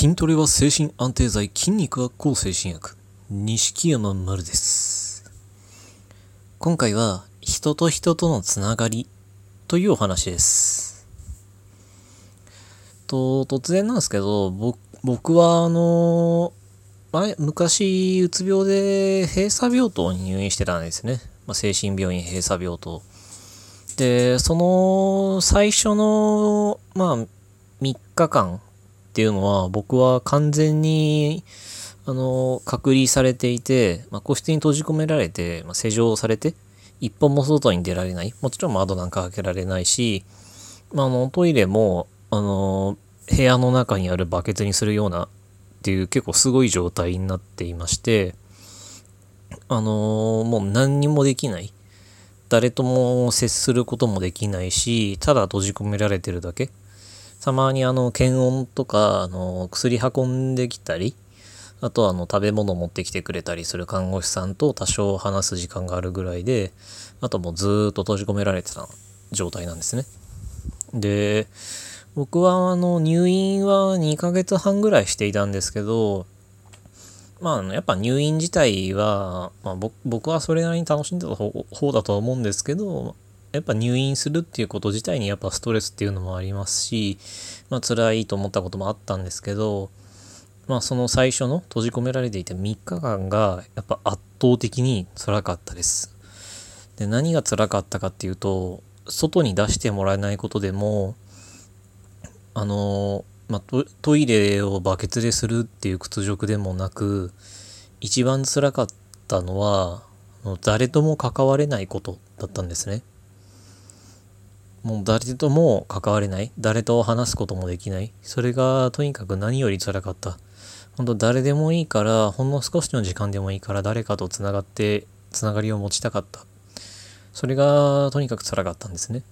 筋トレは精神安定剤、筋肉は抗精神薬。錦山丸です。今回は人と人とのつながりというお話です。と、突然なんですけど、僕はあの、前、昔、うつ病で閉鎖病棟に入院してたんですね。まあ、精神病院閉鎖病棟。で、その最初の、まあ、3日間っていうのは僕は完全にあの隔離されていて、まあ、個室に閉じ込められて、まあ、施錠されて一歩も外に出られない。もちろん窓なんか開けられないし、まあ、あのトイレもあの部屋の中にあるバケツにするようなっていう結構すごい状態になっていましてあのもう何にもできない。誰とも接することもできないしただ閉じ込められてるだけ。たまにあの検温とかあの薬運んできたりあとはあの食べ物持ってきてくれたりする看護師さんと多少話す時間があるぐらいであともうずっと閉じ込められてた状態なんですね。で僕はあの入院は2ヶ月半ぐらいしていたんですけどまあやっぱ入院自体は、まあ、僕はそれなりに楽しんでた方だと思うんですけどやっぱ入院するっていうこと自体にやっぱストレスっていうのもありますし、まあ辛いと思ったこともあったんですけど、まあその最初の閉じ込められていた3日間がやっぱ圧倒的に辛かったです。で、何が辛かったかっていうと、外に出してもらえないことでも、あの、まあトイレをバケツでするっていう屈辱でもなく、一番辛かったのは、誰とも関われないことだったんですね。もう誰とも関われない。誰と話すこともできない。それがとにかく何より辛かった。本当誰でもいいから、ほんの少しの時間でもいいから誰かとつながって、つながりを持ちたかった。それがとにかく辛かったんですね。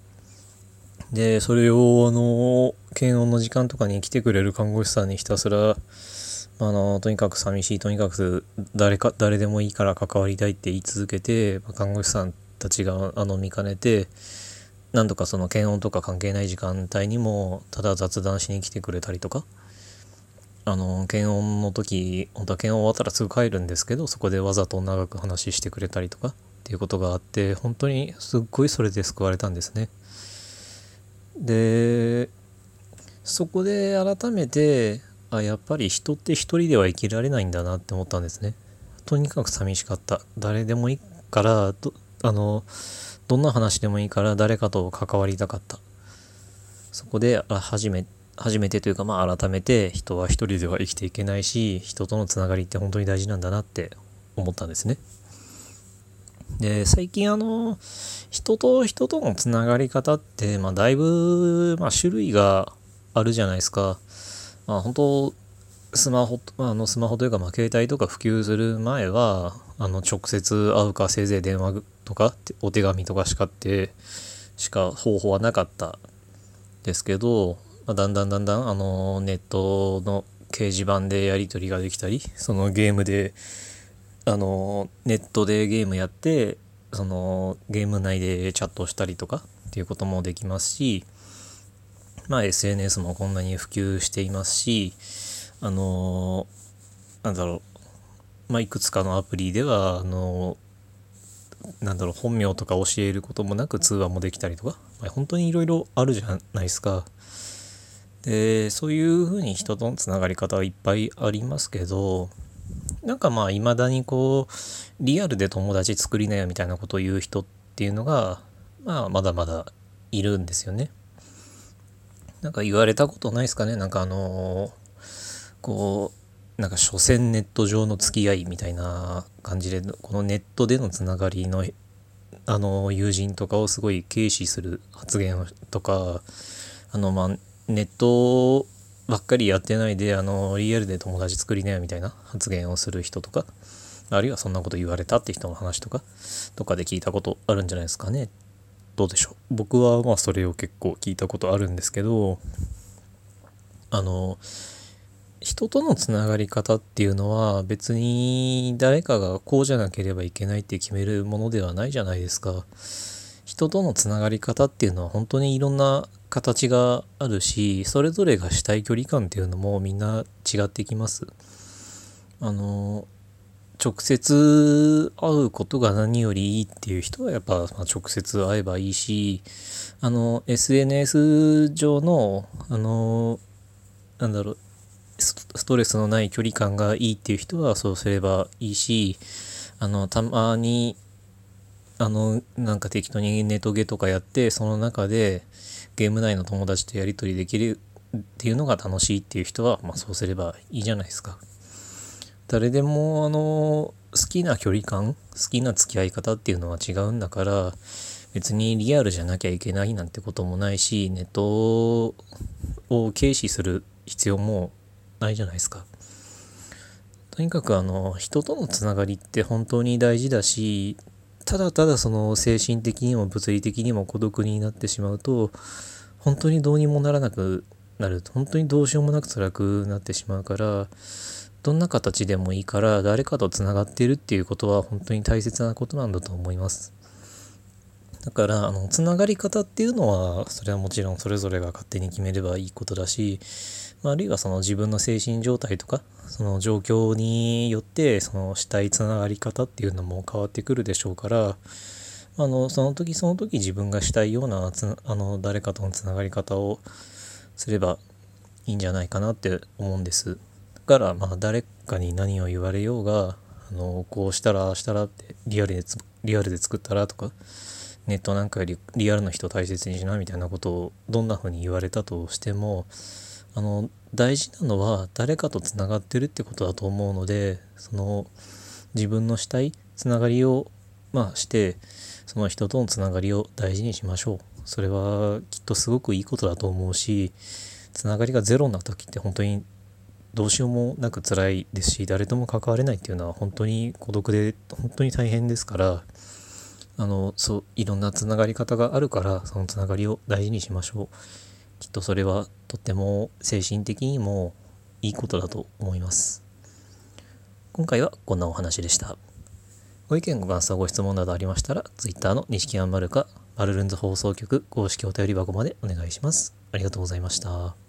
で、それをあの、検温の時間とかに来てくれる看護師さんにひたすら、あの、とにかく寂しい、とにかく誰か、誰でもいいから関わりたいって言い続けて、看護師さんたちがあの見かねて、何度かその検温とか関係ない時間帯にもただ雑談しに来てくれたりとか。あの検温の時本当は検温終わったらすぐ帰るんですけどそこでわざと長く話してくれたりとかっていうことがあって本当にすっごいそれで救われたんですね。でそこで改めてあやっぱり人って一人では生きられないんだなって思ったんですね。とにかく寂しかった。誰でもいいからあのどんな話でもいいから誰かと関わりたかった。そこで初め初めてというかまあ改めて人は一人では生きていけないし人とのつながりって本当に大事なんだなって思ったんですね。で最近あの人と人とのつながり方ってまあだいぶ、まあ、種類があるじゃないですか。まあ本当スマホ、あのスマホというか、まあ、携帯とか普及する前は、あの、直接会うか、せいぜい電話とか、お手紙とかしかって、しか方法はなかったですけど、まあ、だんだんだんだん、あの、ネットの掲示板でやり取りができたり、そのゲームで、あの、ネットでゲームやって、その、ゲーム内でチャットしたりとかっていうこともできますし、まあ、SNS もこんなに普及していますし、あの、なんだろう、まあ、いくつかのアプリでは、あの、なんだろう、本名とか教えることもなく通話もできたりとか、まあ、本当にいろいろあるじゃないですか。で、そういうふうに人とのつながり方はいっぱいありますけど、なんかまあ、未だにこう、リアルで友達作りなよみたいなことを言う人っていうのが、まあ、まだまだいるんですよね。なんか言われたことないですかねなんかあのーこうなんか所詮ネット上の付き合いみたいな感じでこのネットでのつながりのあの友人とかをすごい軽視する発言とかあのまあネットばっかりやってないであのリアルで友達作りなよみたいな発言をする人とかあるいはそんなこと言われたって人の話とかとかで聞いたことあるんじゃないですかね。どうでしょう。僕はまあそれを結構聞いたことあるんですけどあの人とのつながり方っていうのは別に誰かがこうじゃなければいけないって決めるものではないじゃないですか。人とのつながり方っていうのは本当にいろんな形があるしそれぞれがしたい距離感っていうのもみんな違ってきます。あの直接会うことが何よりいいっていう人はやっぱ、ま直接会えばいいしあの SNS 上のあのなんだろうストレスのない距離感がいいっていう人はそうすればいいしあのたまにあのなんか適当にネトゲとかやってその中でゲーム内の友達とやり取りできるっていうのが楽しいっていう人は、まあ、そうすればいいじゃないですか。誰でもあの好きな距離感好きな付き合い方っていうのは違うんだから別にリアルじゃなきゃいけないなんてこともないしネットを軽視する必要もないじゃないですか。とにかくあの人とのつながりって本当に大事だしただただその精神的にも物理的にも孤独になってしまうと本当にどうにもならなくなる本当にどうしようもなく辛くなってしまうからどんな形でもいいから誰かとつながっているっていうことは本当に大切なことなんだと思います。だからあのつながり方っていうのはそれはもちろんそれぞれが勝手に決めればいいことだし、まあ、あるいはその自分の精神状態とかその状況によってそのしたいつながり方っていうのも変わってくるでしょうからあのその時その時自分がしたいようなあの誰かとのつながり方をすればいいんじゃないかなって思うんです。だからまあ誰かに何を言われようがあのこうしたらしたらってリアルでリアルで作ったらとかネットなんかよりリアルの人を大切にしなみたいなことをどんな風に言われたとしてもあの大事なのは誰かとつながってるってことだと思うのでその自分のしたいつながりをまあしてその人とのつながりを大事にしましょう。それはきっとすごくいいことだと思うしつながりがゼロな時って本当にどうしようもなく辛いですし誰とも関われないっていうのは本当に孤独で本当に大変ですからあのそういろんなつながり方があるからそのつながりを大事にしましょう。きっとそれはとっても精神的にもいいことだと思います。今回はこんなお話でした。ご意見ご感想ご質問などありましたら Twitter の錦山丸かバルルンズ放送局公式お便り箱までお願いします。ありがとうございました。